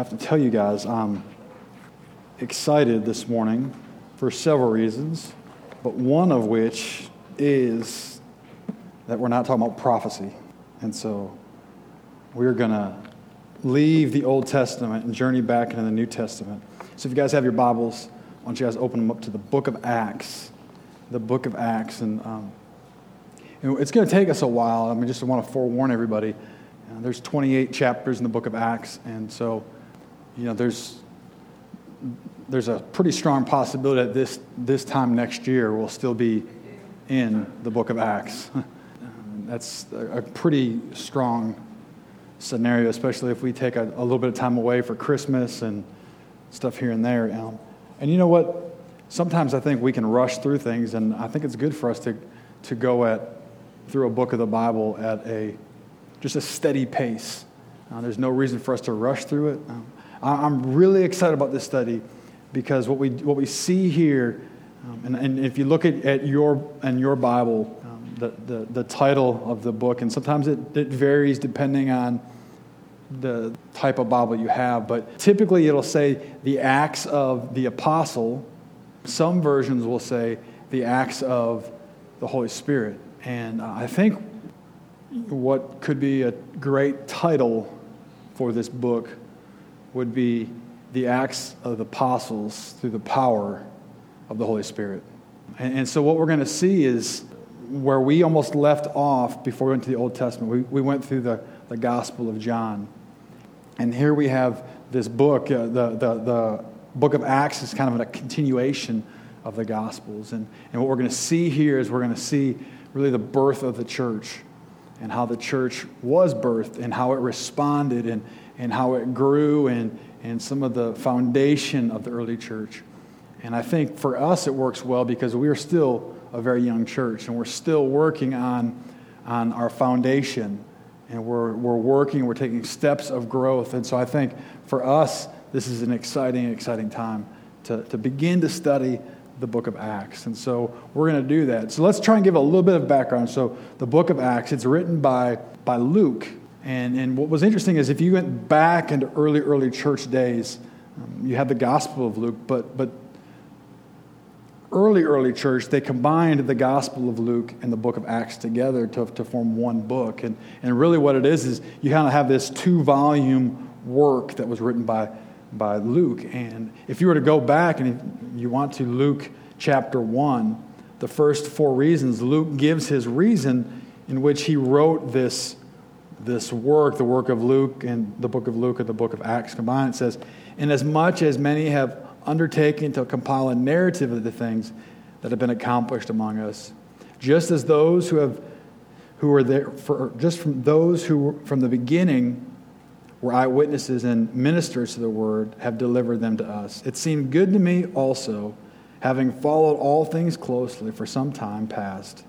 have to tell you guys, I'm excited this morning for several reasons, but one of which is that we're not talking about prophecy. And so we're going to leave the Old Testament and journey back into the New Testament. So if you guys have your Bibles, why don't you guys open them up to the book of Acts? The book of Acts. And, um, it's going to take us a while. I mean, just want to forewarn everybody. Uh, there's 28 chapters in the book of Acts. And so you know, there's, there's a pretty strong possibility that this, this time next year we'll still be in the book of Acts. That's a pretty strong scenario, especially if we take a, a, little bit of time away for Christmas and stuff here and there. And you know what? Sometimes I think we can rush through things, and I think it's good for us to, to go at through a book of the Bible at a just a steady pace. Uh, there's no reason for us to rush through it. Um, I'm really excited about this study because what we, what we see here, um, and, and if you look at, at your, and your Bible, um, the, the, the title of the book, and sometimes it, it varies depending on the type of Bible you have, but typically it'll say the Acts of the Apostle. Some versions will say the Acts of the Holy Spirit. And uh, I think what could be a great title for this book would be the Acts of the Apostles through the power of the Holy Spirit. And, and so, what we're going to see is where we almost left off before we went to the Old Testament. We, we went through the, the Gospel of John. And here we have this book. Uh, the, the, the book of Acts is kind of a continuation of the Gospels. And, and what we're going to see here is we're going to see really the birth of the church and how the church was birthed and how it responded and, and how it grew and, and some of the foundation of the early church. And I think for us it works well because we are still a very young church and we're still working on, on our foundation and we're, we're working, we're taking steps of growth. And so I think for us, this is an exciting, exciting time to, to begin to study the book of Acts. And so we're going to do that. So let's try and give a little bit of background. So the book of Acts, it's written by, by Luke. And, and what was interesting is if you went back into early, early church days, um, you had the Gospel of Luke, but, but early, early church, they combined the Gospel of Luke and the book of Acts together to, to form one book. And, and really, what it is, is you kind of have this two volume work that was written by, by Luke. And if you were to go back and you want to, Luke chapter 1, the first four reasons, Luke gives his reason in which he wrote this this work, the work of Luke and the book of Luke and the book of Acts combined, it says, Inasmuch as many have undertaken to compile a narrative of the things that have been accomplished among us, just as those who have who were there for just from those who from the beginning were eyewitnesses and ministers to the word have delivered them to us. It seemed good to me also, having followed all things closely for some time past,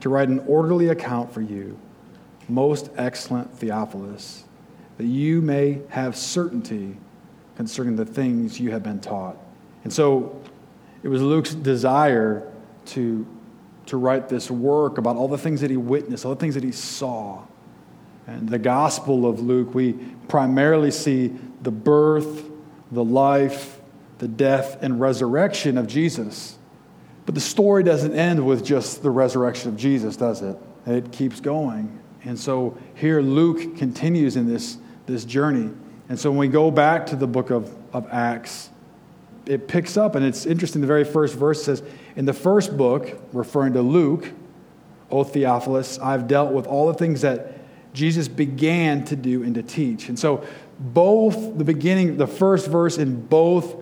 to write an orderly account for you most excellent Theophilus, that you may have certainty concerning the things you have been taught. And so it was Luke's desire to, to write this work about all the things that he witnessed, all the things that he saw. And the Gospel of Luke, we primarily see the birth, the life, the death, and resurrection of Jesus. But the story doesn't end with just the resurrection of Jesus, does it? It keeps going. And so here Luke continues in this, this journey. And so when we go back to the book of, of Acts, it picks up, and it's interesting. The very first verse says, In the first book, referring to Luke, O Theophilus, I've dealt with all the things that Jesus began to do and to teach. And so both the beginning, the first verse in both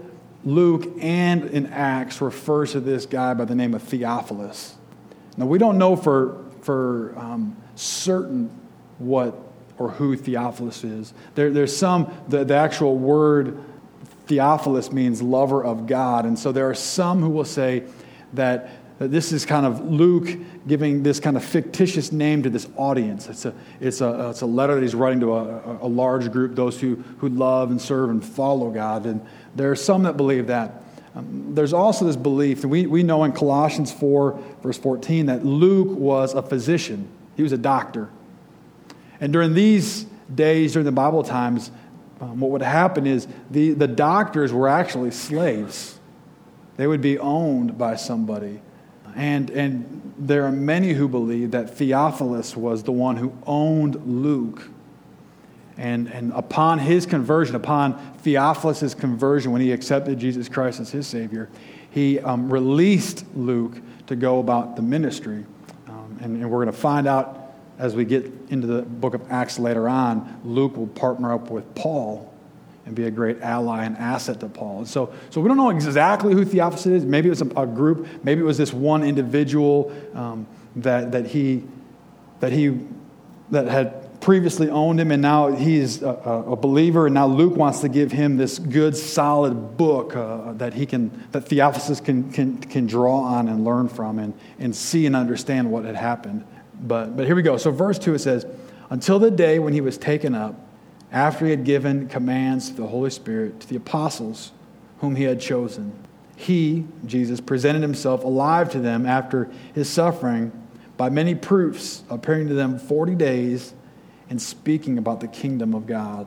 Luke and in Acts refers to this guy by the name of Theophilus. Now, we don't know for, for um, certain what or who Theophilus is. There, there's some, the, the actual word Theophilus means lover of God. And so there are some who will say that, that this is kind of Luke giving this kind of fictitious name to this audience. It's a, it's a, it's a letter that he's writing to a, a large group, those who, who love and serve and follow God. And there are some that believe that. Um, there's also this belief, that we, we know in Colossians 4, verse 14, that Luke was a physician. He was a doctor. And during these days, during the Bible times, um, what would happen is the, the doctors were actually slaves. They would be owned by somebody. And, and there are many who believe that Theophilus was the one who owned Luke. And, and upon his conversion, upon Theophilus' conversion, when he accepted Jesus Christ as his Savior, he um, released Luke to go about the ministry. And, and we're going to find out as we get into the book of Acts later on, Luke will partner up with Paul and be a great ally and asset to Paul. And so, so we don't know exactly who Theophilus is. Maybe it was a, a group. Maybe it was this one individual um, that, that he that he that had previously owned him, and now he's a, a, believer. And now Luke wants to give him this good, solid book uh, that he can that Theophilus can, can can draw on and learn from, and and see and understand what had happened. But but here we go. So verse two it says, until the day when he was taken up after he had given commands to the Holy Spirit to the apostles whom he had chosen. He, Jesus, presented himself alive to them after his suffering by many proofs, appearing to them 40 days and speaking about the kingdom of God.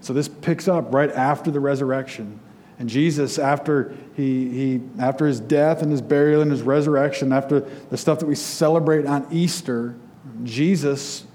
So this picks up right after the resurrection. And Jesus, after, he, he, after his death and his burial and his resurrection, after the stuff that we celebrate on Easter, Jesus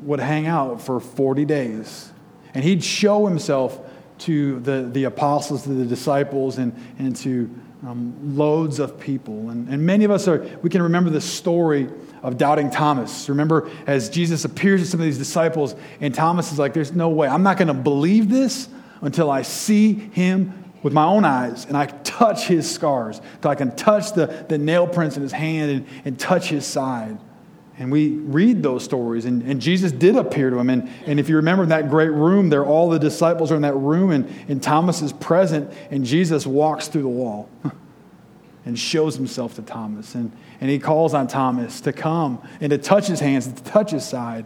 would hang out for 40 days and he'd show himself to the, the apostles, to the disciples, and, and to um, loads of people. And, and many of us are, we can remember the story of doubting Thomas. Remember, as Jesus appears to some of these disciples, and Thomas is like, There's no way. I'm not going to believe this until I see him with my own eyes and I touch his scars, until I can touch the, the nail prints in his hand and, and touch his side. And we read those stories, and, and Jesus did appear to him. And, and if you remember that great room there, all the disciples are in that room, and, and Thomas is present, and Jesus walks through the wall and shows himself to Thomas. And, and he calls on Thomas to come and to touch his hands, to touch his side.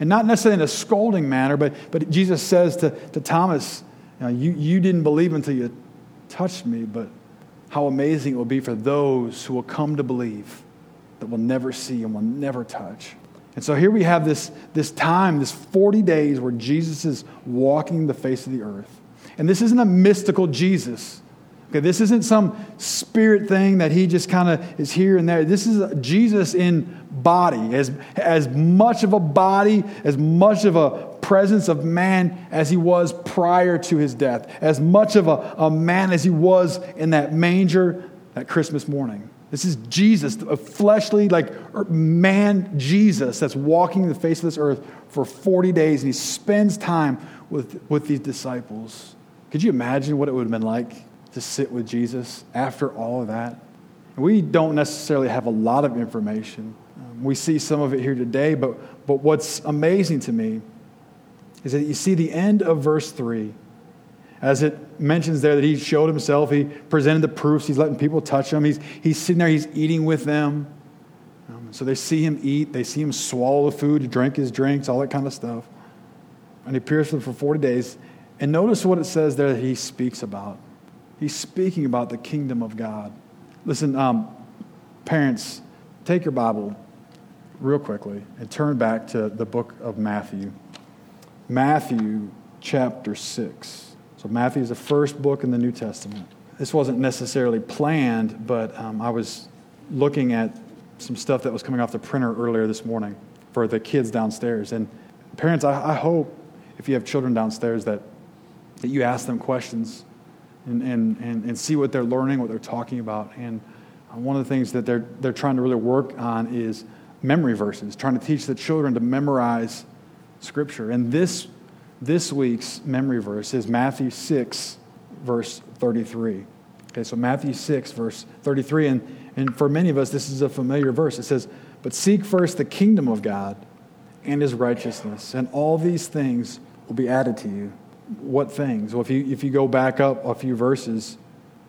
And not necessarily in a scolding manner, but, but Jesus says to, to Thomas, you, know, you, you didn't believe until you touched me, but how amazing it will be for those who will come to believe that we'll never see and we'll never touch. And so here we have this, this time, this 40 days where Jesus is walking the face of the earth. And this isn't a mystical Jesus. Okay, this isn't some spirit thing that he just kind of is here and there. This is Jesus in body, as, as much of a body, as much of a presence of man as he was prior to his death, as much of a, a man as he was in that manger that Christmas morning. This is Jesus, a fleshly, like er, man Jesus that's walking the face of this earth for 40 days, and he spends time with, with these disciples. Could you imagine what it would have been like to sit with Jesus after all of that? We don't necessarily have a lot of information. Um, we see some of it here today, but, but what's amazing to me is that you see the end of verse 3 as it mentions there that he showed himself, he presented the proofs, he's letting people touch him, he's, he's sitting there, he's eating with them. Um, so they see him eat, they see him swallow the food, drink his drinks, all that kind of stuff. And he to them for 40 days. And notice what it says there that he speaks about. He's speaking about the kingdom of God. Listen, um, parents, take your Bible real quickly and turn back to the book of Matthew. Matthew chapter 6. So, Matthew is the first book in the New Testament. This wasn't necessarily planned, but um, I was looking at some stuff that was coming off the printer earlier this morning for the kids downstairs. And parents, I, I hope if you have children downstairs that, that you ask them questions and, and, and, and see what they're learning, what they're talking about. And uh, one of the things that they're, they're trying to really work on is memory verses, trying to teach the children to memorize Scripture. And this this week's memory verse is Matthew 6, verse 33. Okay, so Matthew 6, verse 33. And, and for many of us, this is a familiar verse. It says, But seek first the kingdom of God and his righteousness, and all these things will be added to you. What things? Well, if you, if you go back up a few verses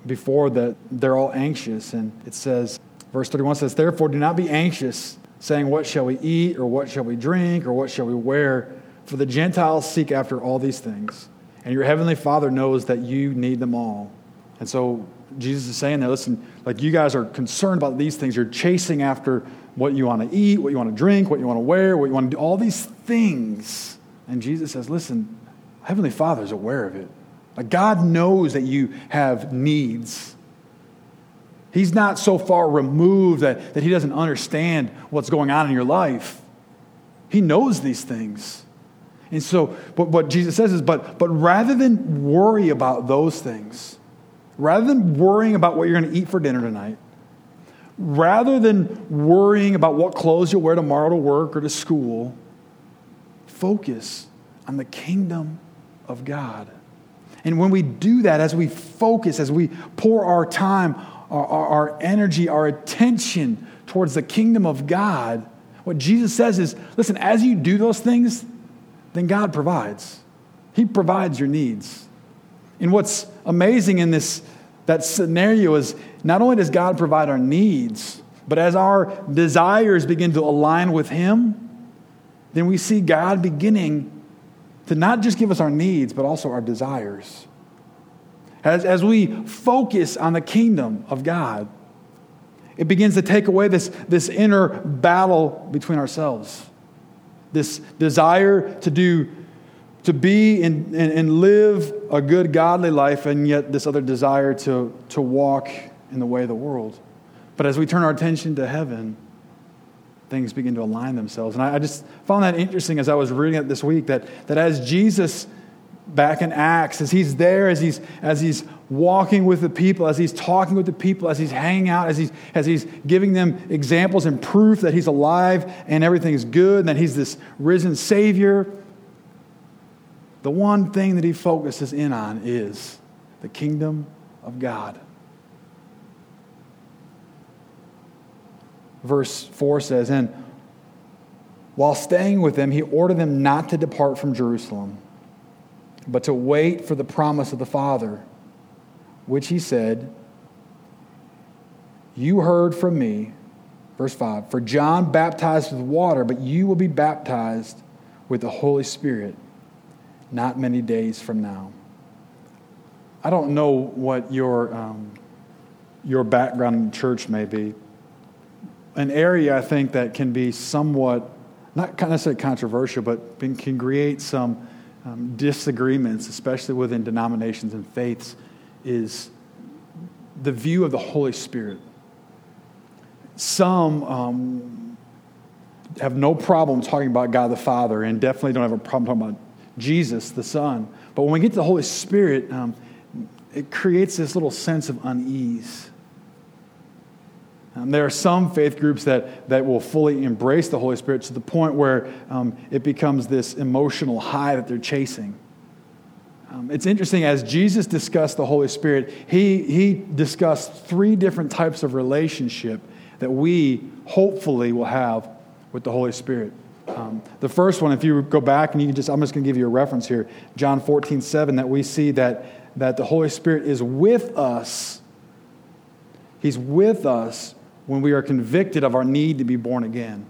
before that, they're all anxious. And it says, verse 31 says, Therefore, do not be anxious, saying, What shall we eat, or what shall we drink, or what shall we wear? For the Gentiles seek after all these things, and your heavenly Father knows that you need them all. And so Jesus is saying there, listen, like you guys are concerned about these things. You're chasing after what you want to eat, what you want to drink, what you want to wear, what you want to do, all these things. And Jesus says, listen, Heavenly Father is aware of it. Like God knows that you have needs. He's not so far removed that, that He doesn't understand what's going on in your life. He knows these things. And so, but what Jesus says is, but, but rather than worry about those things, rather than worrying about what you're going to eat for dinner tonight, rather than worrying about what clothes you'll wear tomorrow to work or to school, focus on the kingdom of God. And when we do that, as we focus, as we pour our time, our, our, our, energy, our attention towards the kingdom of God, what Jesus says is listen, as you do those things, then God provides. He provides your needs. And what's amazing in this that scenario is not only does God provide our needs, but as our desires begin to align with Him, then we see God beginning to not just give us our needs, but also our desires. As, as we focus on the kingdom of God, it begins to take away this, this inner battle between ourselves, this desire to do to be and, and, and, live a good godly life, and yet this other desire to, to walk in the way of the world. But as we turn our attention to heaven, things begin to align themselves. And I, I just found that interesting as I was reading it this week that, that as Jesus back in Acts, as he's there, as he's, as he's walking with the people, as he's talking with the people, as he's hanging out, as he's, as he's giving them examples and proof that he's alive and everything is good, and that he's this risen Savior, the one thing that he focuses in on is the kingdom of God. Verse 4 says, And while staying with them, he ordered them not to depart from Jerusalem, but to wait for the promise of the Father, which he said, You heard from me. Verse 5 For John baptized with water, but you will be baptized with the Holy Spirit not many days from now. I don't know what your, um, your background in church may be. An area I think that can be somewhat, not kind necessarily controversial, but can create some um, disagreements, especially within denominations and faiths, is the view of the Holy Spirit. Some um, have no problem talking about God the Father and definitely don't have a problem talking about Jesus, the Son. But when we get to the Holy Spirit, um, it creates this little sense of unease. Um, there are some faith groups that, that will fully embrace the Holy Spirit to the point where um, it becomes this emotional high that they're chasing. Um, it's interesting, as Jesus discussed the Holy Spirit, he, he discussed three different types of relationship that we hopefully will have with the Holy Spirit. Um, the first one, if you go back and you can just, I'm just going to give you a reference here, John 14, 7, that we see that, that the Holy Spirit is with us. He's with us when we are convicted of our need to be born again.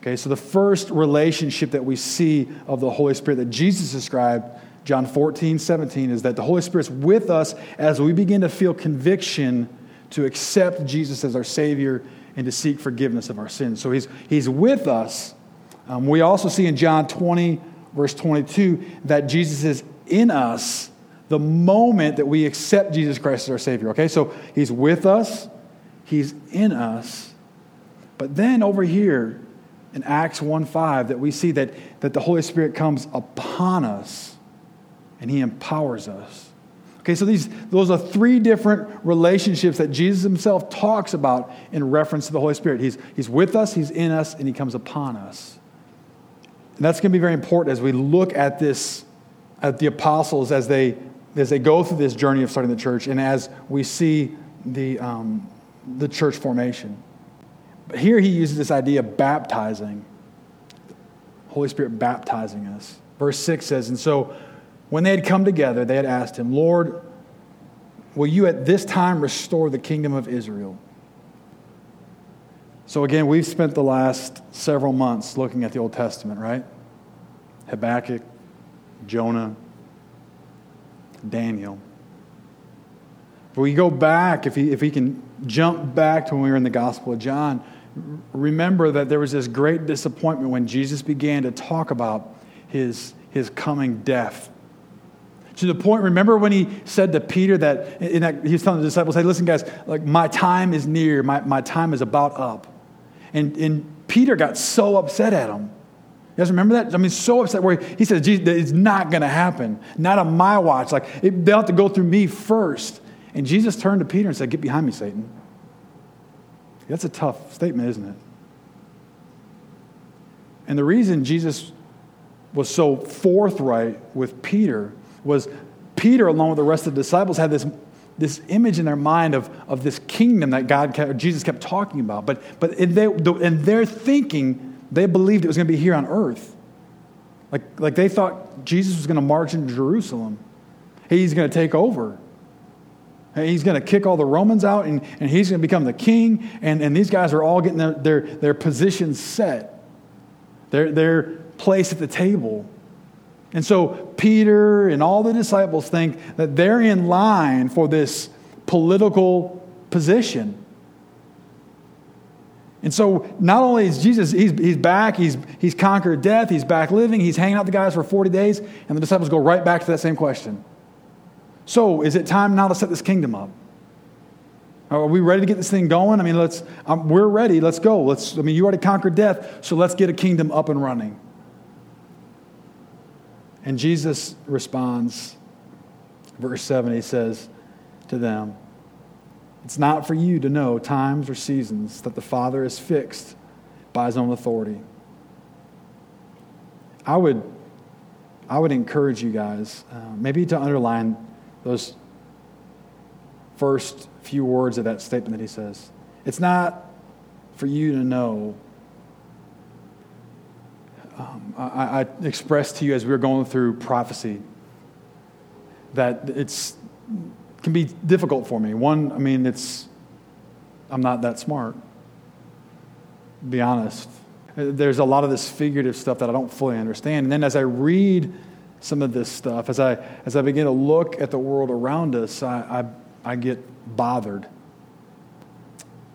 Okay, so the first relationship that we see of the Holy Spirit that Jesus described, John 14, 17, is that the Holy Spirit's with us as we begin to feel conviction to accept Jesus as our Savior and to seek forgiveness of our sins. So he's, he's with us. Um, we also see in John 20, verse 22, that Jesus is in us the moment that we accept Jesus Christ as our Savior. Okay, so he's with us, he's in us. But then over here in Acts 1 5, that we see that, that the Holy Spirit comes upon us and he empowers us. Okay, so these, those are three different relationships that Jesus himself talks about in reference to the Holy Spirit. He's, he's with us, he's in us, and he comes upon us. And that's going to be very important as we look at this, at the apostles as they, as they go through this journey of starting the church and as we see the, um, the church formation. But here he uses this idea of baptizing, Holy Spirit baptizing us. Verse 6 says, And so when they had come together, they had asked him, Lord, will you at this time restore the kingdom of Israel? So, again, we've spent the last several months looking at the Old Testament, right? Habakkuk, Jonah, Daniel. But we go back, if he, if he can jump back to when we were in the Gospel of John, remember that there was this great disappointment when Jesus began to talk about his his coming death. To the point, remember when he said to Peter that, in that he was telling the disciples, hey, listen, guys, like my time is near, my, my time is about up. And, and Peter got so upset at him. You guys remember that? I mean, so upset where he said, Jesus, it's not going to happen. Not on my watch. Like, it, they'll have to go through me first. And Jesus turned to Peter and said, Get behind me, Satan. That's a tough statement, isn't it? And the reason Jesus was so forthright with Peter was Peter, along with the rest of the disciples, had this, this image in their mind of, of this kingdom that God kept, Jesus kept talking about. But, but in, their, in their thinking, they believed it was going to be here on earth. Like, like they thought Jesus was going to march into Jerusalem. He's going to take over. He's going to kick all the Romans out and, and he's going to become the king. And, and these guys are all getting their, their, their positions set, their, their place at the table. And so Peter and all the disciples think that they're in line for this political position. And so not only is Jesus, he's, he's back, he's, he's conquered death, he's back living, he's hanging out with the guys for 40 days, and the disciples go right back to that same question. So is it time now to set this kingdom up? Are we ready to get this thing going? I mean, let's, um, we're ready, let's go. Let's, I mean, you already conquered death, so let's get a kingdom up and running. And Jesus responds, verse 7, he says to them, It's not for you to know times or seasons that the Father is fixed by his own authority. I would, I would encourage you guys, uh, maybe to underline those first few words of that statement that he says. It's not for you to know um, I, I, expressed to you as we were going through prophecy that it's can be difficult for me. One, I mean, it's I'm not that smart. Be honest. There's a lot of this figurative stuff that I don't fully understand. And then as I read some of this stuff, as I as I begin to look at the world around us, I, I, I get bothered.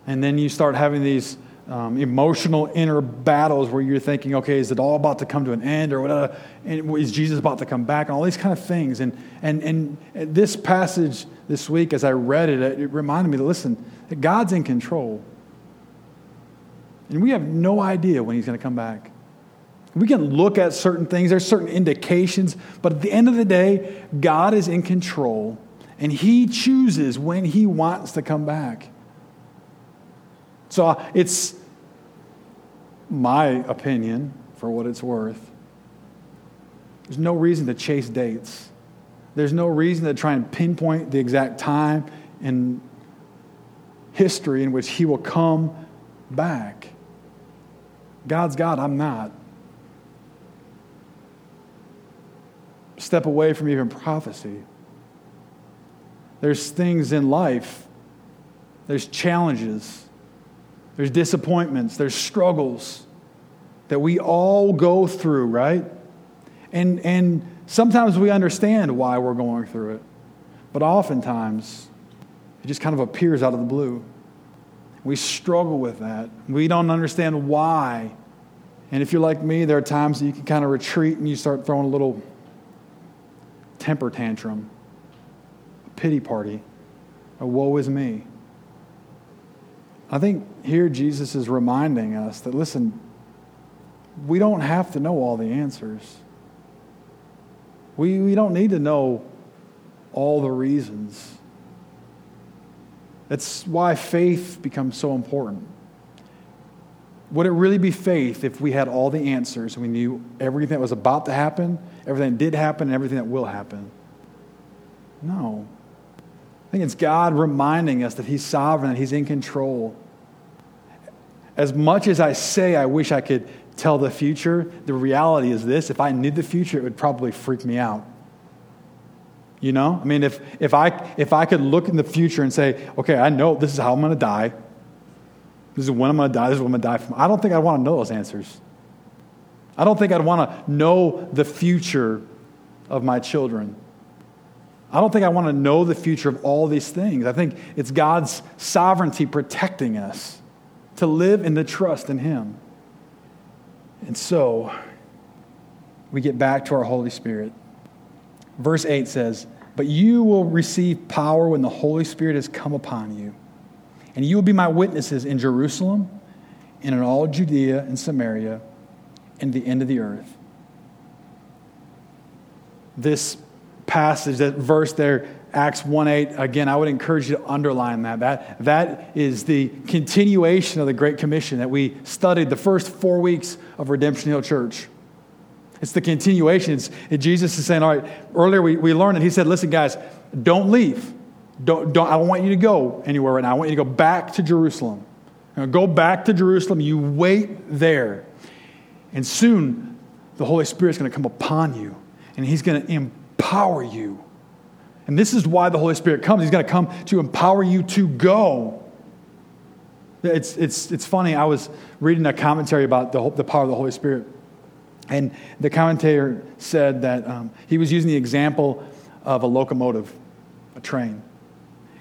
And then you start having these um, emotional inner battles where you're thinking, okay, is it all about to come to an end or whatever? And is Jesus about to come back? And all these kind of things. And, and, and this passage this week, as I read it, it reminded me to listen, that God's in control. And we have no idea when he's going to come back. We can look at certain things, there's certain indications, but at the end of the day, God is in control and he chooses when he wants to come back. So uh, it's my opinion, for what it's worth. There's no reason to chase dates. There's no reason to try and pinpoint the exact time in history in which he will come back. God's God, I'm not. Step away from even prophecy. There's things in life, there's challenges there's disappointments, there's struggles that we all go through, right? And, and sometimes we understand why we're going through it, but oftentimes it just kind of appears out of the blue. We struggle with that. We don't understand why. And if you're like me, there are times that you can kind of retreat and you start throwing a little temper tantrum, a pity party, a woe is me. I think here Jesus is reminding us that, listen, we don't have to know all the answers. We, we don't need to know all the reasons. That's why faith becomes so important. Would it really be faith if we had all the answers and we knew everything that was about to happen, everything that did happen, and everything that will happen? No. I think it's God reminding us that He's sovereign, that He's in control, as much as I say I wish I could tell the future, the reality is this if I knew the future, it would probably freak me out. You know? I mean, if, if, I, if I could look in the future and say, okay, I know this is how I'm going to die, this is when I'm going to die, this is when I'm going to die from, I don't think I'd want to know those answers. I don't think I'd want to know the future of my children. I don't think I want to know the future of all these things. I think it's God's sovereignty protecting us to live in the trust in Him. And so, we get back to our Holy Spirit. Verse 8 says, But you will receive power when the Holy Spirit has come upon you. And you will be my witnesses in Jerusalem and in all Judea and Samaria and the end of the earth. This passage, that verse there, Acts 1 8, again, I would encourage you to underline that. that. That is the continuation of the Great Commission that we studied the first four weeks of Redemption Hill Church. It's the continuation. It's, Jesus is saying, all right, earlier we, we learned it. He said, listen, guys, don't leave. Don't, don't, I don't want you to go anywhere right now. I want you to go back to Jerusalem. go back to Jerusalem. You wait there. And soon the Holy Spirit's going to come upon you and He's going to empower you. And this is why the Holy Spirit comes. He's going to come to empower you to go. It's, it's, it's funny. I was reading a commentary about the, the power of the Holy Spirit. And the commentator said that um, he was using the example of a locomotive, a train.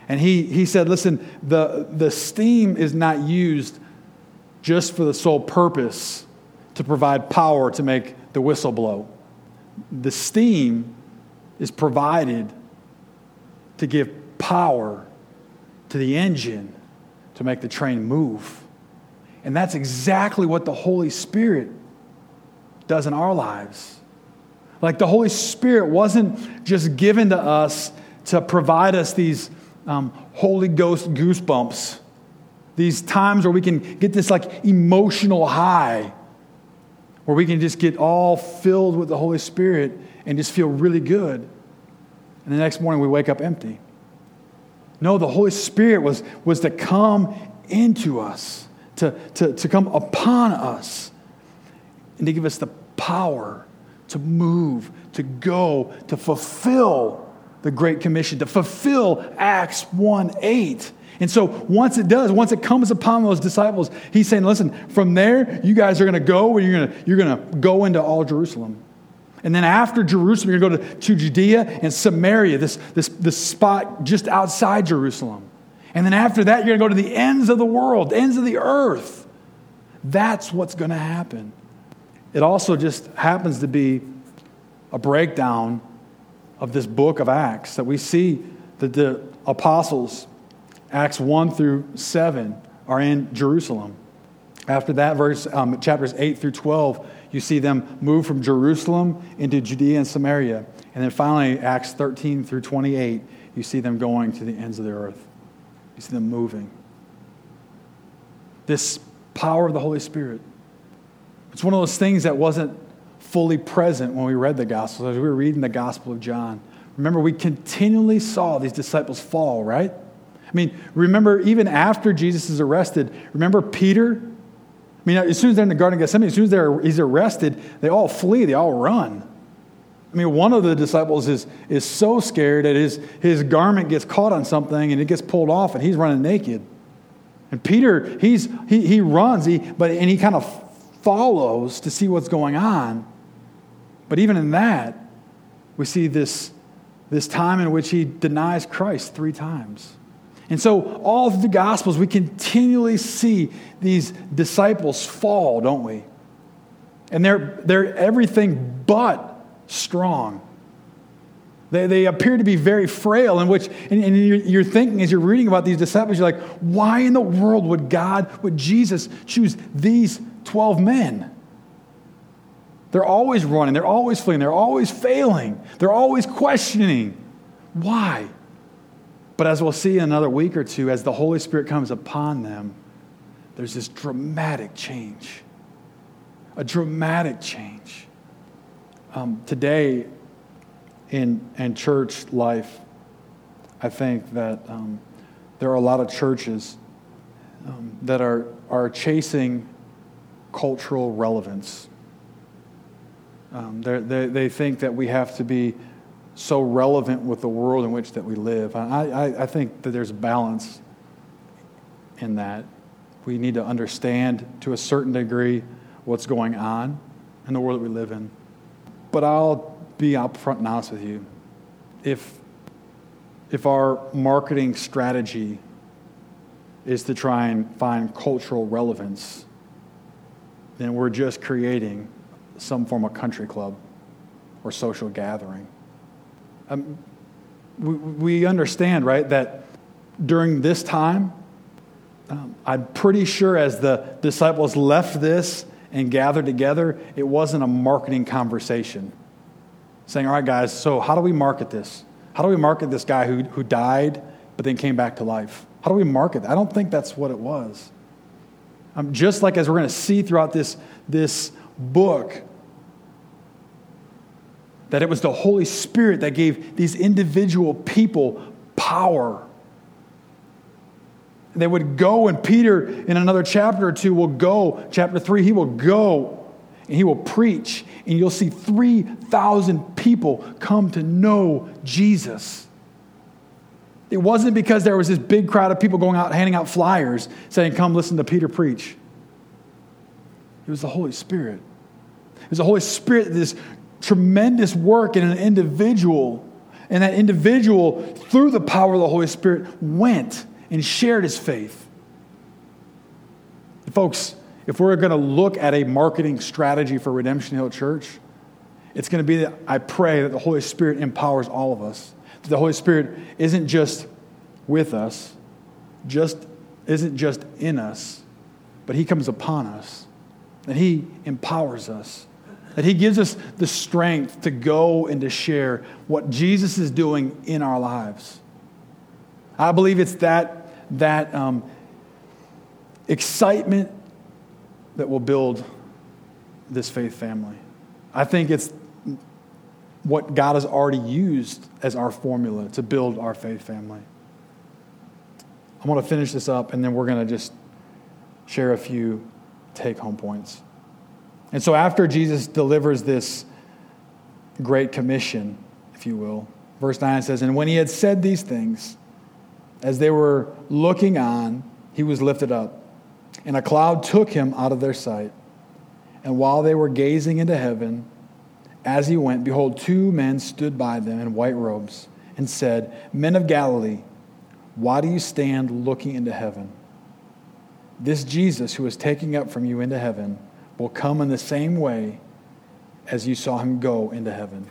And he, he said, listen, the, the steam is not used just for the sole purpose to provide power to make the whistle blow. The steam is provided to give power to the engine to make the train move. And that's exactly what the Holy Spirit does in our lives. Like the Holy Spirit wasn't just given to us to provide us these um, Holy Ghost goosebumps, these times where we can get this like emotional high, where we can just get all filled with the Holy Spirit and just feel really good. And the next morning we wake up empty. No, the Holy Spirit was, was to come into us, to, to, to come upon us, and to give us the power to move, to go, to fulfill the Great Commission, to fulfill Acts 1 8. And so once it does, once it comes upon those disciples, he's saying, listen, from there, you guys are going to go and you're going you're to go into all Jerusalem. And then after Jerusalem, you're going to go to, to Judea and Samaria, this, this, this spot just outside Jerusalem. And then after that, you're going to go to the ends of the world, the ends of the earth. That's what's going to happen. It also just happens to be a breakdown of this book of Acts that we see that the apostles, Acts 1 through 7, are in Jerusalem. After that, verse, um, chapters 8 through 12, you see them move from Jerusalem into Judea and Samaria. And then finally, Acts 13 through 28, you see them going to the ends of the earth. You see them moving. This power of the Holy Spirit. It's one of those things that wasn't fully present when we read the Gospels, as we were reading the Gospel of John. Remember, we continually saw these disciples fall, right? I mean, remember, even after Jesus is arrested, remember Peter? I mean, as soon as they're in the Garden of Gethsemane, as soon as they're, he's arrested, they all flee, they all run. I mean, one of the disciples is, is so scared that his, his garment gets caught on something and it gets pulled off and he's running naked. And Peter, he's, he, he runs, he, but, and he kind of follows to see what's going on. But even in that, we see this, this time in which he denies Christ three times. And so, all of the Gospels, we continually see these disciples fall, don't we? And they're, they're everything but strong. They, they appear to be very frail, in which, and, and you're, you're thinking as you're reading about these disciples, you're like, why in the world would God, would Jesus choose these 12 men? They're always running, they're always fleeing, they're always failing, they're always questioning. Why? But as we'll see in another week or two, as the Holy Spirit comes upon them, there's this dramatic change. A dramatic change. Um, today, in, in church life, I think that um, there are a lot of churches um, that are, are chasing cultural relevance. Um, they, they think that we have to be so relevant with the world in which that we live. I, I, I think that there's a balance in that. We need to understand to a certain degree what's going on in the world that we live in. But I'll be upfront and honest with you. If, if our marketing strategy is to try and find cultural relevance, then we're just creating some form of country club. or social gathering. Um, we, we understand, right, that during this time, um, I'm pretty sure as the disciples left this and gathered together, it wasn't a marketing conversation. Saying, all right, guys, so how do we market this? How do we market this guy who, who died but then came back to life? How do we market that? I don't think that's what it was. Um, just like as we're going to see throughout this, this book, that it was the Holy Spirit that gave these individual people power. They would go, and Peter, in another chapter or two, will go, chapter three, he will go and he will preach, and you'll see 3,000 people come to know Jesus. It wasn't because there was this big crowd of people going out handing out flyers saying, Come listen to Peter preach. It was the Holy Spirit. It was the Holy Spirit that this tremendous work in an individual. And that individual, through the power of the Holy Spirit, went and shared his faith. Folks, if we're going to look at a marketing strategy for Redemption Hill Church, it's going to be that I pray that the Holy Spirit empowers all of us. That the Holy Spirit isn't just with us, just isn't just in us, but He comes upon us. and He empowers us. That He gives us the strength to go and to share what Jesus is doing in our lives. I believe it's that, that um, excitement that will build this faith family. I think it's what God has already used as our formula to build our faith family. I want to finish this up and then we're going to just share a few take home points. And so, after Jesus delivers this great commission, if you will, verse 9 says, And when he had said these things, as they were looking on, he was lifted up, and a cloud took him out of their sight. And while they were gazing into heaven, as he went, behold, two men stood by them in white robes and said, Men of Galilee, why do you stand looking into heaven? This Jesus who is taking up from you into heaven will come in the same way as you saw him go into heaven.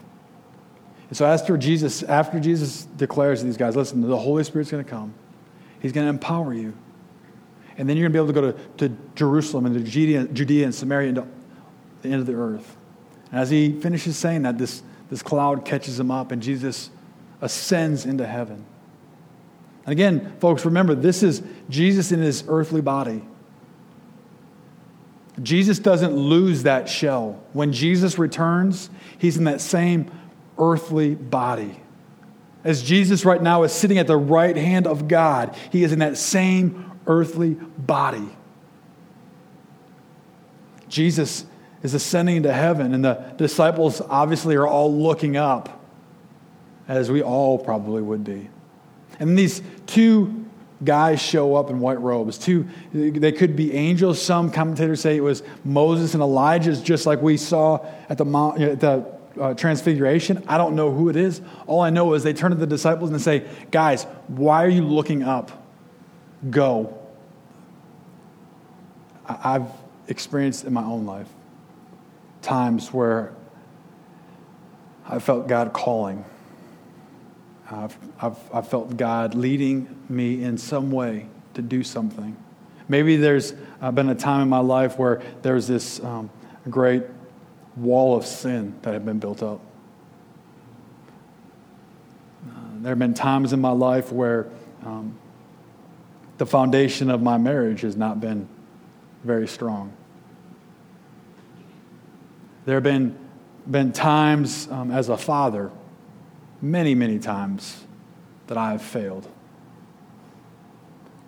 And so after Jesus, after Jesus declares to these guys, listen, the Holy Spirit's going to come. He's going to empower you. And then you're going to be able to go to, to Jerusalem and to Judea, Judea and Samaria and to the end of the earth. And as he finishes saying that, this, this cloud catches him up and Jesus ascends into heaven. And again, folks, remember, this is Jesus in his earthly body. Jesus doesn't lose that shell. When Jesus returns, he's in that same earthly body. As Jesus right now is sitting at the right hand of God, he is in that same earthly body. Jesus is ascending into heaven, and the disciples obviously are all looking up, as we all probably would be. And these two guys show up in white robes. Two, they could be angels. Some commentators say it was Moses and Elijah, just like we saw at the, at the uh, Transfiguration. I don't know who it is. All I know is they turn to the disciples and say, Guys, why are you looking up? Go. I've experienced in my own life times where I felt God calling. I've, I've, I've, felt God leading me in some way to do something. Maybe there's uh, been a time in my life where there's this um, great wall of sin that had been built up. Uh, there have been times in my life where um, the foundation of my marriage has not been very strong. There have been, been times um, as a father, many, many times, that I have failed.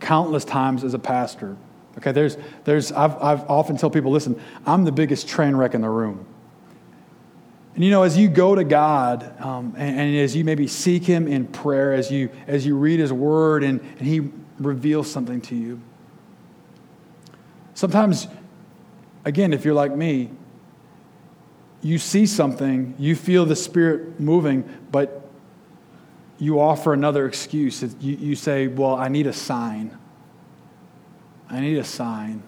Countless times as a pastor. Okay, there's, there's, I've, I've often tell people, listen, I'm the biggest train wreck in the room. And you know, as you go to God, um, and, and, as you maybe seek Him in prayer, as you, as you read His Word and, and He reveals something to you, Sometimes, again, if you're like me, you see something, you feel the Spirit moving, but you offer another excuse. You, you say, Well, I need a sign. I need a sign.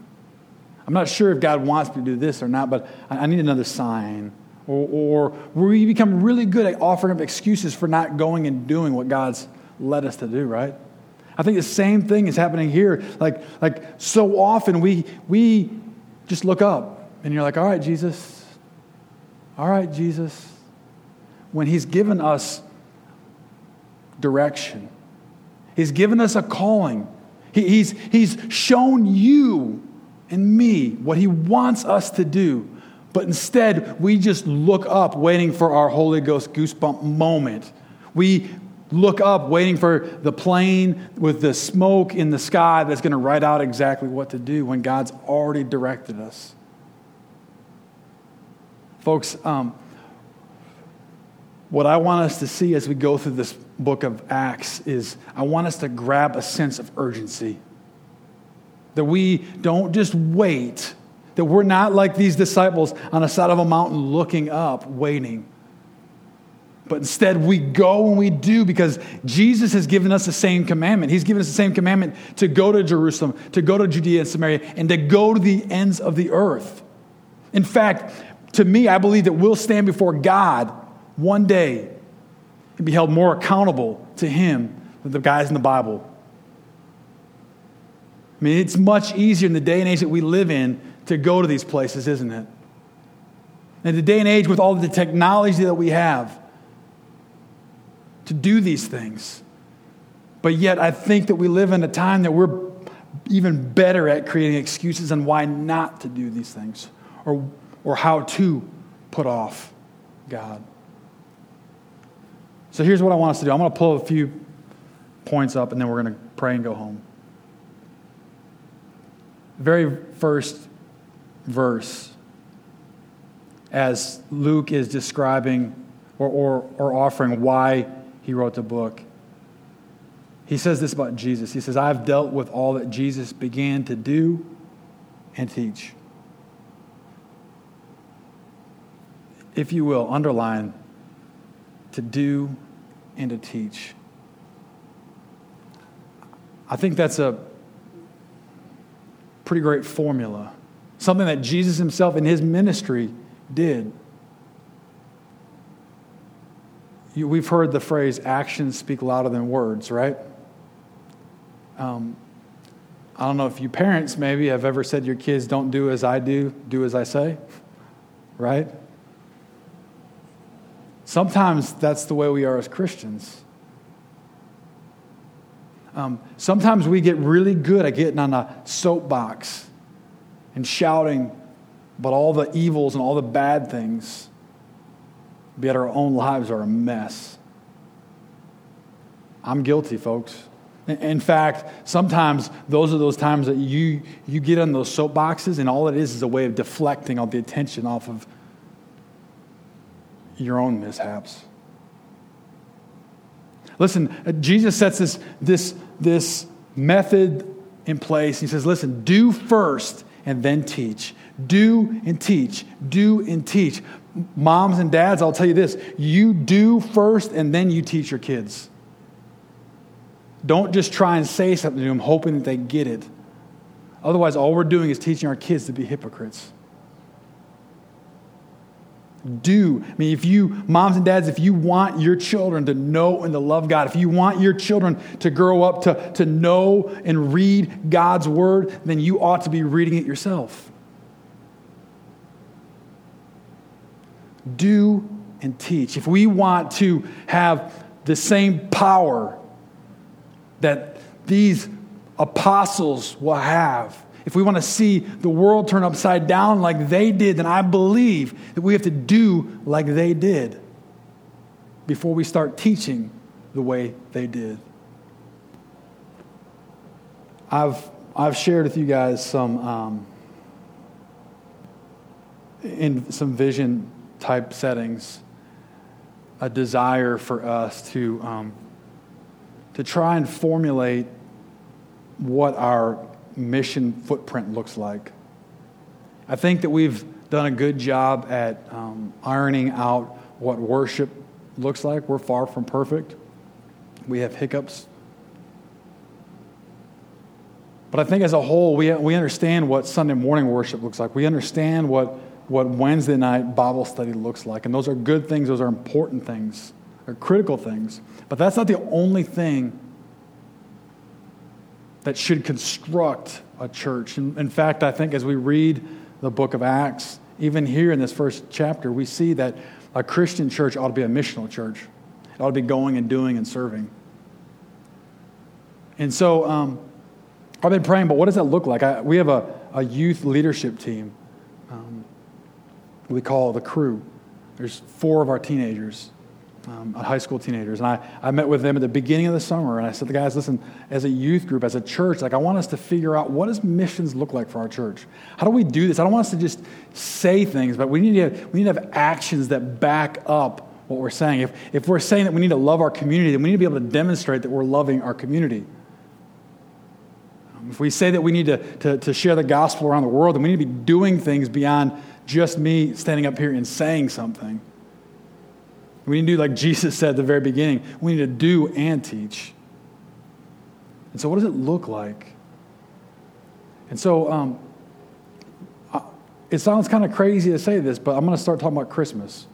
I'm not sure if God wants me to do this or not, but I need another sign. Or, or we become really good at offering up excuses for not going and doing what God's led us to do, right? I think the same thing is happening here. Like, like so often we, we just look up and you're like, all right, Jesus. All right, Jesus. When He's given us direction, He's given us a calling, he, he's, he's shown you and me what He wants us to do. But instead, we just look up waiting for our Holy Ghost goosebump moment. We look up waiting for the plane with the smoke in the sky that's going to write out exactly what to do when God's already directed us. Folks, um, what I want us to see as we go through this book of Acts is I want us to grab a sense of urgency. That we don't just wait, that we're not like these disciples on the side of a mountain looking up, waiting but instead, we go and we do because Jesus has given us the same commandment. He's given us the same commandment to go to Jerusalem, to go to Judea and Samaria, and to go to the ends of the earth. In fact, to me, I believe that we'll stand before God one day and be held more accountable to Him than the guys in the Bible. I mean, it's much easier in the day and age that we live in to go to these places, isn't it? In the day and age with all the technology that we have, to do these things. But yet, I think that we live in a time that we're even better at creating excuses on why not to do these things or, or how to put off God. So here's what I want us to do I'm going to pull a few points up and then we're going to pray and go home. Very first verse, as Luke is describing or, or, or offering why he wrote the book. He says this about Jesus. He says, I've dealt with all that Jesus began to do and teach. If you will, underline to do and to teach. I think that's a pretty great formula. Something that Jesus himself in his ministry did. You, we've heard the phrase actions speak louder than words, right? Um, I don't know if you parents maybe have ever said your kids don't do as I do, do as I say, right? Sometimes that's the way we are as Christians. Um, sometimes we get really good at getting on a soapbox and shouting about all the evils and all the bad things yet our own lives are a mess. I'm guilty, folks. In fact, sometimes those are those times that you, you get on those soapboxes, and all it is is a way of deflecting all the attention off of your own mishaps. Listen, uh, Jesus sets this, this, this method in place. He says, listen, do first and then teach. Do and teach. Do and teach moms and dads, I'll tell you this you do first and then you teach your kids. Don't just try and say something to them hoping that they get it. Otherwise, all we're doing is teaching our kids to be hypocrites. Do. I mean, if you, moms and dads, if you want your children to know and to love God, if you want your children to grow up to, to know and read God's word, then you ought to be reading it yourself. do and teach. If we want to have the same power that these apostles will have, if we want to see the world turn upside down like they did, then I believe that we have to do like they did before we start teaching the way they did. I've, I've shared with you guys some, um, in some vision type settings a desire for us to, um, to try and formulate what our mission footprint looks like. I think that we've done a good job at um, ironing out what worship looks like. We're far from perfect, we have hiccups. But I think as a whole, we, we understand what Sunday morning worship looks like. We understand what what Wednesday night Bible study looks like. And those are good things, those are important things, they're critical things. But that's not the only thing that should construct a church. In, in fact, I think as we read the book of Acts, even here in this first chapter, we see that a Christian church ought to be a missional church. It ought to be going and doing and serving. And so um, I've been praying, but what does that look like? I, we have a, a youth leadership team. Um, we call the crew. There's four of our teenagers um, high school teenagers. And I, I met with them at the beginning of the summer, and I said, the guys, listen, as a youth group, as a church, like I want us to figure out what does missions look like for our church? How do we do this? I don't want us to just say things, but we need to have, we need to have actions that back up what we're saying. If, if we're saying that we need to love our community, then we need to be able to demonstrate that we're loving our community. If we say that we need to, to, to share the gospel around the world, then we need to be doing things beyond just me standing up here and saying something. We need to do like Jesus said at the very beginning. We need to do and teach. And so, what does it look like? And so, um, it sounds kind of crazy to say this, but I'm going to start talking about Christmas.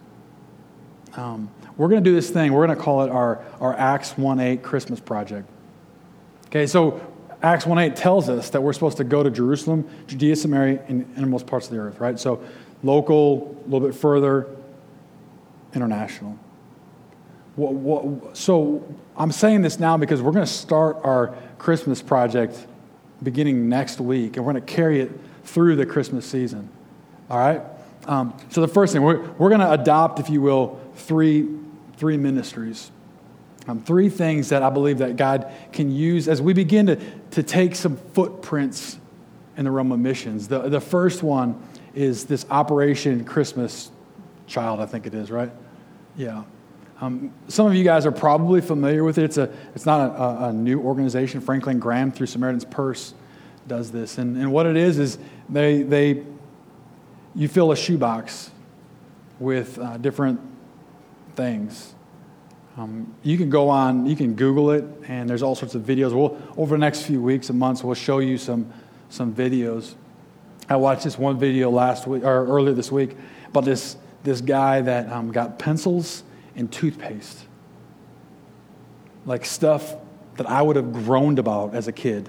Um, we're going to do this thing. We're going to call it our, our Acts 1 8 Christmas project. Okay, so Acts 1 8 tells us that we're supposed to go to Jerusalem, Judea, Samaria, and innermost parts of the earth, right? So, local, a little bit further, international. What, what, so I'm saying this now because we're going to start our Christmas project beginning next week, and we're going to carry it through the Christmas season. All right? Um, so the first thing, we're, we're going to adopt, if you will, three, three ministries. Um, three things that I believe that God can use as we begin to, to take some footprints in the realm of missions. The, the first one is this Operation Christmas Child, I think it is, right? Yeah. Um, some of you guys are probably familiar with it. It's, a, it's not a, a, new organization. Franklin Graham, through Samaritan's Purse, does this. And, and what it is, is they, they, you fill a shoebox with uh, different things. Um, you can go on, you can Google it, and there's all sorts of videos. We'll, over the next few weeks and months, we'll show you some, some videos. I watched this one video last week, or earlier this week, about this this guy that um, got pencils and toothpaste. Like stuff that I would have groaned about as a kid.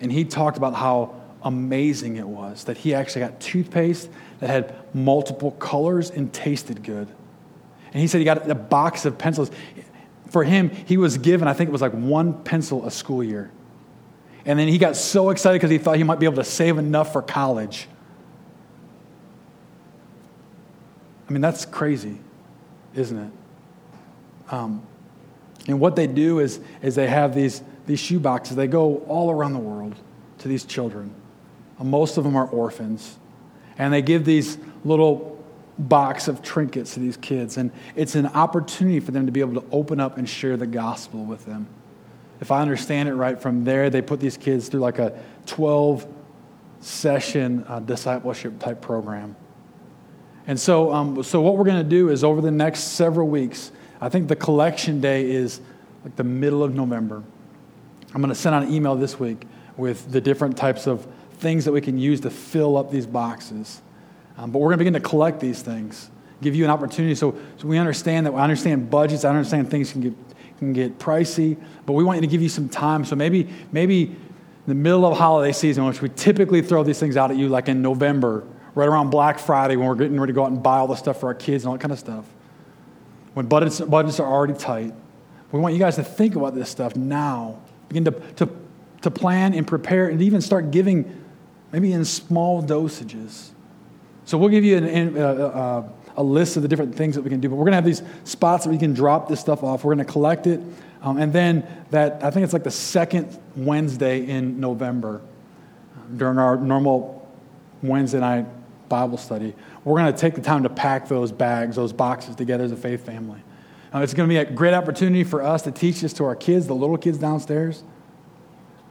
And he talked about how amazing it was that he actually got toothpaste that had multiple colors and tasted good. And he said he got a box of pencils. For him, he was given, I think it was like one pencil a school year. And then he got so excited because he thought he might be able to save enough for college I mean, that's crazy, isn't it? Um, and what they do is, is they have these, these shoe boxes. They go all around the world to these children. Uh, most of them are orphans. And they give these little box of trinkets to these kids. And it's an opportunity for them to be able to open up and share the gospel with them. If I understand it right, from there, they put these kids through like a 12 session uh, discipleship type program. And so, um, so what we're going to do is over the next several weeks, I think the collection day is like the middle of November. I'm going to send out an email this week with the different types of things that we can use to fill up these boxes. Um, but we're going to begin to collect these things, give you an opportunity so, so we understand that we understand budgets, I understand things can get, can get pricey, but we want you to give you some time. So maybe, maybe in the middle of holiday season, which we typically throw these things out at you like in November right around Black Friday when we're getting ready to go out and buy all the stuff for our kids and all that kind of stuff. When budgets, budgets are already tight. We want you guys to think about this stuff now. Begin to, to, to plan and prepare and even start giving maybe in small dosages. So we'll give you an, a, a, list of the different things that we can do. But we're going to have these spots that we can drop this stuff off. We're going to collect it. Um, and then that, I think it's like the second Wednesday in November during our normal Wednesday night Bible study, we're going to take the time to pack those bags, those boxes together as a faith family. Uh, it's going to be a great opportunity for us to teach this to our kids, the little kids downstairs,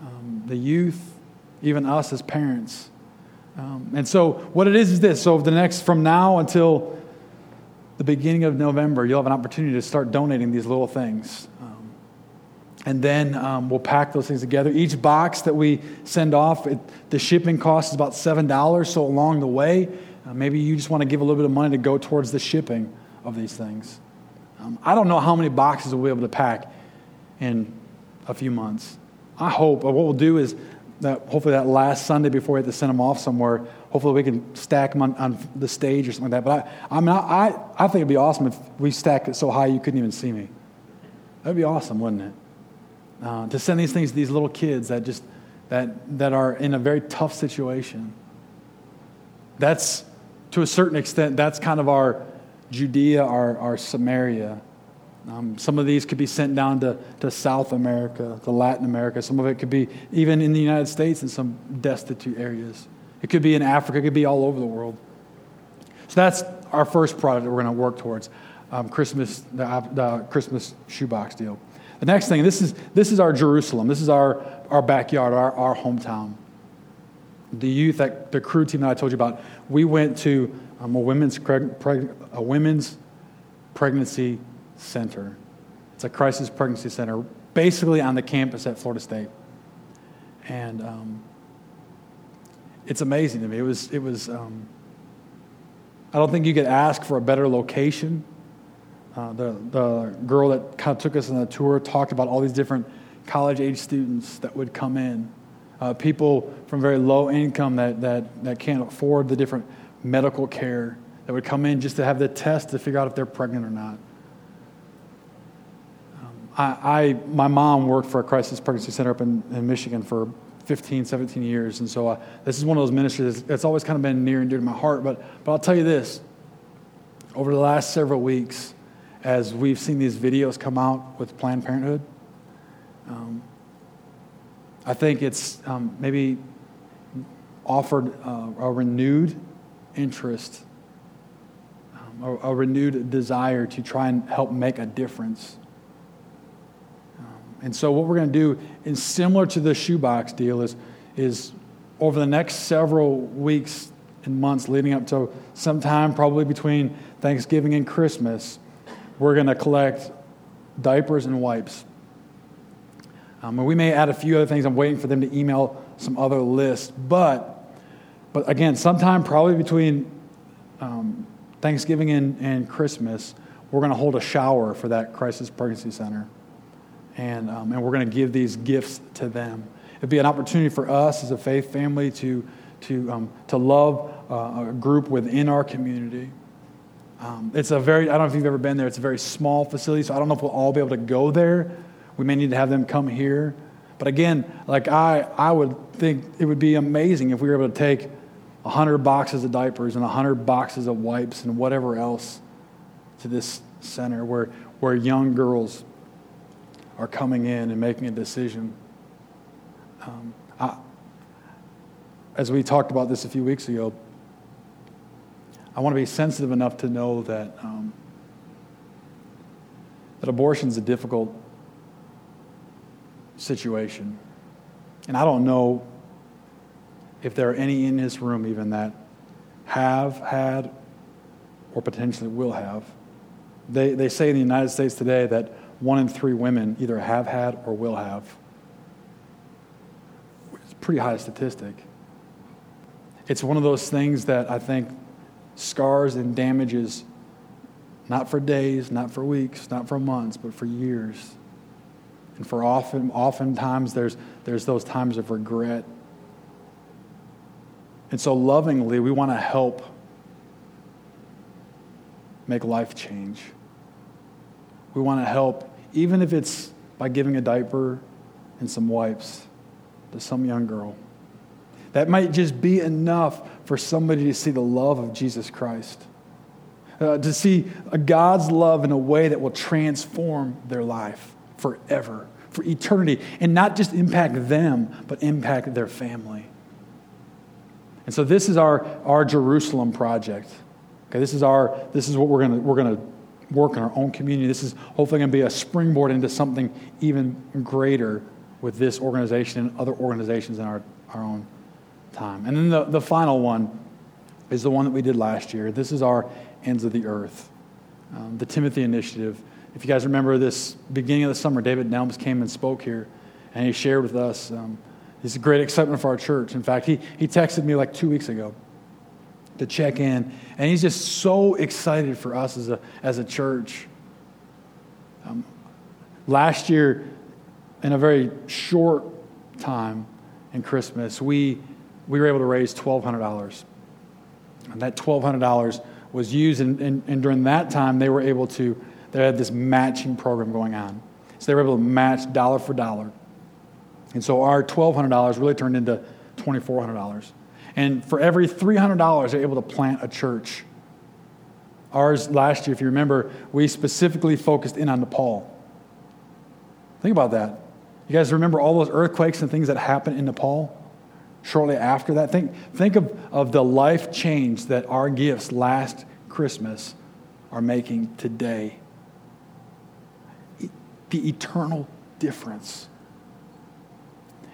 um, the youth, even us as parents. Um, and so, what it is is this. So, the next, from now until the beginning of November, you'll have an opportunity to start donating these little things. And then um, we'll pack those things together. Each box that we send off, it, the shipping cost is about $7. So along the way, Uh, maybe you just want to give a little bit of money to go towards the shipping of these things. Um, I don't know how many boxes we'll be able to pack in a few months. I hope, what we'll do is that hopefully that last Sunday before we have to send them off somewhere, hopefully we can stack them on, on the stage or something like that. But I, I mean, I, I think it'd be awesome if we stacked it so high you couldn't even see me. That'd be awesome, wouldn't it? Uh, to send these things to these little kids that just that that are in a very tough situation. That's to a certain extent. That's kind of our Judea, our, our Samaria. Um, some of these could be sent down to, to South America, to Latin America. Some of it could be even in the United States in some destitute areas. It could be in Africa, it could be all over the world. So that's our first product that we're going to work towards um, Christmas, the, the Christmas shoebox deal. The next thing, this is, this is our Jerusalem. This is our, our backyard, our, our hometown. The youth, the crew team that I told you about, we went to um, a, women's preg- a women's pregnancy center. It's a crisis pregnancy center, basically on the campus at Florida State. And um, it's amazing to me. It was, it was um, I don't think you could ask for a better location. Uh, the, the girl that kind of took us on the tour talked about all these different college age students that would come in. Uh, people from very low income that, that, that can't afford the different medical care that would come in just to have the test to figure out if they're pregnant or not. I, I, my mom worked for a crisis pregnancy center up in, in Michigan for 15, 17 years. And so uh, this is one of those ministries that's always kind of been near and dear to my heart. But, but I'll tell you this over the last several weeks, as we've seen these videos come out with Planned Parenthood, um, I think it's um, maybe offered uh, a renewed interest, um, a, a renewed desire to try and help make a difference. And so, what we're going to do, is similar to the shoebox deal, is, is over the next several weeks and months leading up to sometime probably between Thanksgiving and Christmas, we're going to collect diapers and wipes. Um, and we may add a few other things. I'm waiting for them to email some other lists. But, but again, sometime probably between um, Thanksgiving and, and Christmas, we're going to hold a shower for that crisis pregnancy center and, um, and we're going to give these gifts to them. It'd be an opportunity for us as a faith family to, to, um, to love uh, a group within our community. Um, it's a very, I don't know if you've ever been there, it's a very small facility, so I don't know if we'll all be able to go there. We may need to have them come here. But again, like I, I would think it would be amazing if we were able to take 100 boxes of diapers and 100 boxes of wipes and whatever else to this center where, where young girls are coming in and making a decision. Um, I, as we talked about this a few weeks ago, I want to be sensitive enough to know that um, that abortion is a difficult situation, and I don't know if there are any in this room even that have had or potentially will have. They, they say in the United States today that one in three women either have had or will have. It's a pretty high statistic. It's one of those things that I think scars and damages not for days, not for weeks, not for months, but for years. And for often, oftentimes there's, there's those times of regret. And so lovingly, we want to help make life change. We want to help even if it's by giving a diaper and some wipes to some young girl. That might just be enough for somebody to see the love of Jesus Christ, uh, to see God's love in a way that will transform their life forever, for eternity, and not just impact them, but impact their family. And so this is our, our Jerusalem project. Okay, this is our this is what we're gonna we're gonna work in our own community. This is hopefully going to be a springboard into something even greater with this organization and other organizations in our, our own time. And then the, the final one is the one that we did last year. This is our Ends of the Earth, um, the Timothy Initiative. If you guys remember this beginning of the summer, David Nelms came and spoke here, and he shared with us um, his great excitement for our church. In fact, he, he texted me like two weeks ago to check in. And he's just so excited for us as a, as a church. Um, last year, in a very short time in Christmas, we, we were able to raise $1,200. And that $1,200 was used, and, and, and during that time, they were able to, they had this matching program going on. So they were able to match dollar for dollar. And so our $1,200 really turned into $2,400. And for every $300, they're able to plant a church. Ours last year, if you remember, we specifically focused in on Nepal. Think about that. You guys remember all those earthquakes and things that happened in Nepal shortly after that? Think, think of, of the life change that our gifts last Christmas are making today. The eternal difference.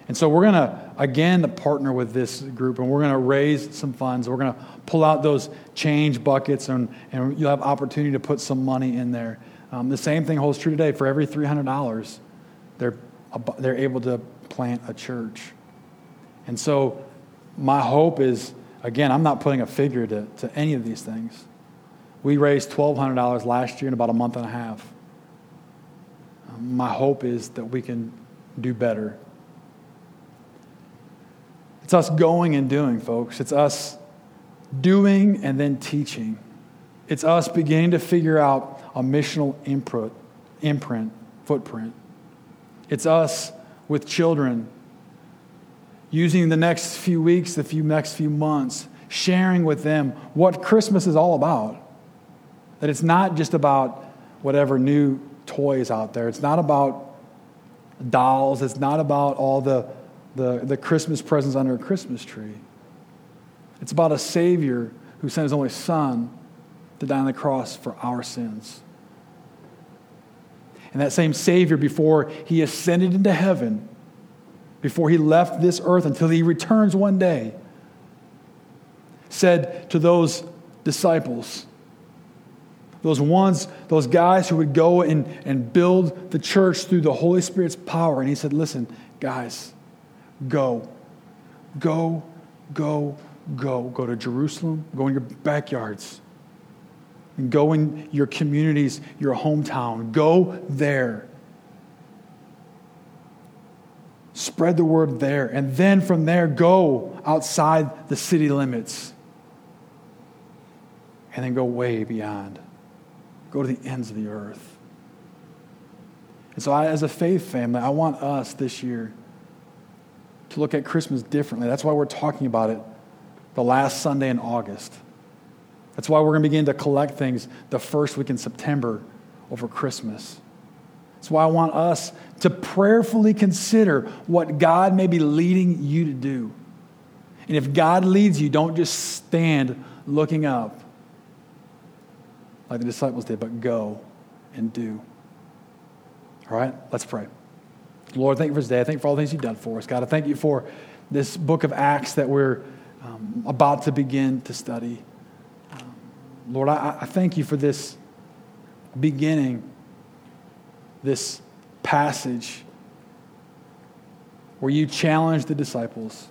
And so we're going to, again, partner with this group and we're going to raise some funds. We're going to pull out those change buckets and, and you'll have opportunity to put some money in there. Um, the same thing holds true today. For every $300, they're, they're able to plant a church. And so my hope is, again, I'm not putting a figure to, to any of these things. We raised $1,200 last year in about a month and a half. My hope is that we can do better it's us going and doing, folks. It's us doing and then teaching. It's us beginning to figure out a missional imprint, imprint, footprint. It's us with children using the next few weeks, the few next few months, sharing with them what Christmas is all about. That it's not just about whatever new toys out there. It's not about dolls. It's not about all the the, the Christmas presents under a Christmas tree. It's about a Savior who sent his only Son to die on the cross for our sins. And that same Savior, before he ascended into heaven, before he left this earth until he returns one day, said to those disciples, those ones, those guys who would go and, and build the church through the Holy Spirit's power, and he said, Listen, guys, Go. Go, go, go. Go to Jerusalem. Go in your backyards. And go in your communities, your hometown. Go there. Spread the word there. And then from there, go outside the city limits. And then go way beyond. Go to the ends of the earth. And so, I, as a faith family, I want us this year to look at Christmas differently. That's why we're talking about it the last Sunday in August. That's why we're going to begin to collect things the first week in September over Christmas. That's why I want us to prayerfully consider what God may be leading you to do. And if God leads you, don't just stand looking up like the disciples did, but go and do. All right, let's pray. Lord, thank you for this day. I thank you for all the things you've done for us. God, I thank you for this book of Acts that we're um, about to begin to study. Um, Lord, I, I thank you for this beginning, this passage where you challenge the disciples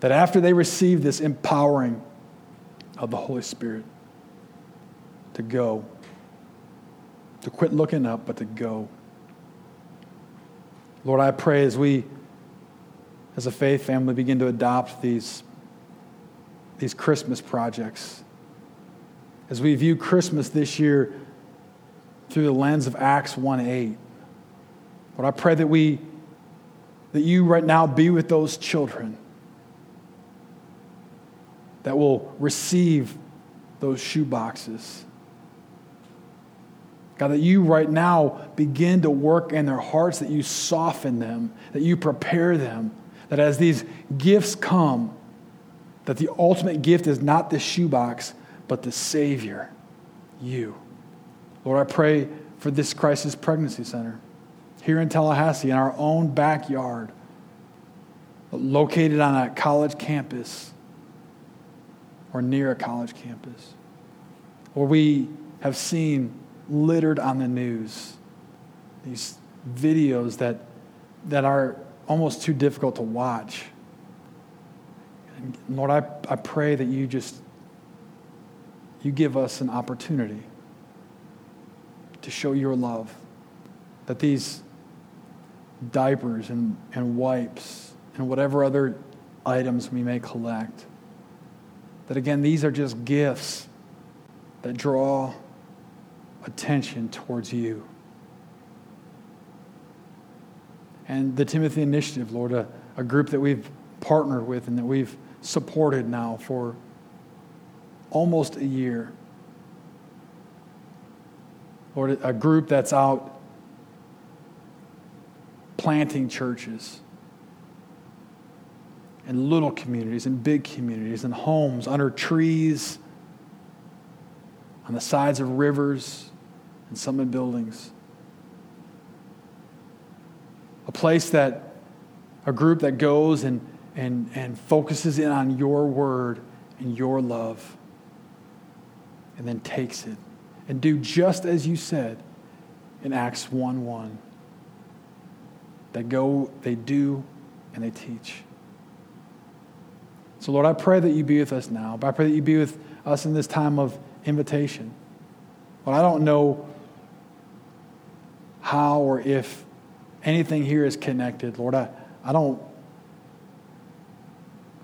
that after they receive this empowering of the Holy Spirit, to go, to quit looking up, but to go. Lord, I pray as we, as a faith family, begin to adopt these, these Christmas projects, as we view Christmas this year through the lens of Acts 1 8, Lord, I pray that we, that you right now be with those children that will receive those shoe boxes God, that you right now begin to work in their hearts, that you soften them, that you prepare them, that as these gifts come, that the ultimate gift is not the shoebox, but the Savior, you. Lord, I pray for this crisis pregnancy center here in Tallahassee, in our own backyard, located on a college campus or near a college campus, where we have seen littered on the news. These videos that, that are almost too difficult to watch. And Lord, I, I pray that you just you give us an opportunity to show your love. That these diapers and, and wipes and whatever other items we may collect, that again, these are just gifts that draw attention towards you. And the Timothy Initiative, Lord, a, a group that we've partnered with and that we've supported now for almost a year. Lord, a group that's out planting churches in little communities and big communities and homes under trees, on the sides of rivers, and some in buildings. A place that, a group that goes and, and, and focuses in on your word and your love and then takes it and do just as you said in Acts 1 1. They go, they do, and they teach. So, Lord, I pray that you be with us now. But I pray that you be with us in this time of invitation. Well, I don't know how or if anything here is connected. Lord, I, I don't,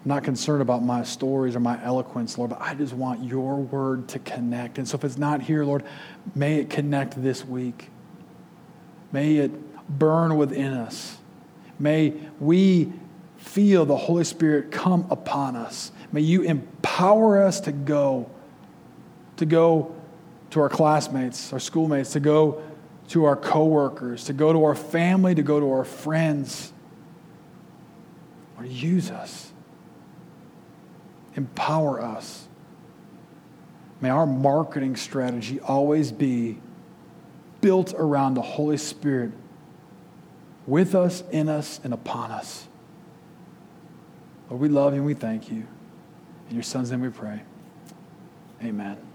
I'm not concerned about my stories or my eloquence, Lord, but I just want your word to connect. And so if it's not here, Lord, may it connect this week. May it burn within us. May we feel the Holy Spirit come upon us. May you empower us to go, to go to our classmates, our schoolmates, to go to our coworkers, to go to our family, to go to our friends. Or use us. Empower us. May our marketing strategy always be built around the Holy Spirit with us, in us, and upon us. Lord, we love you and we thank you. In your son's name we pray. Amen.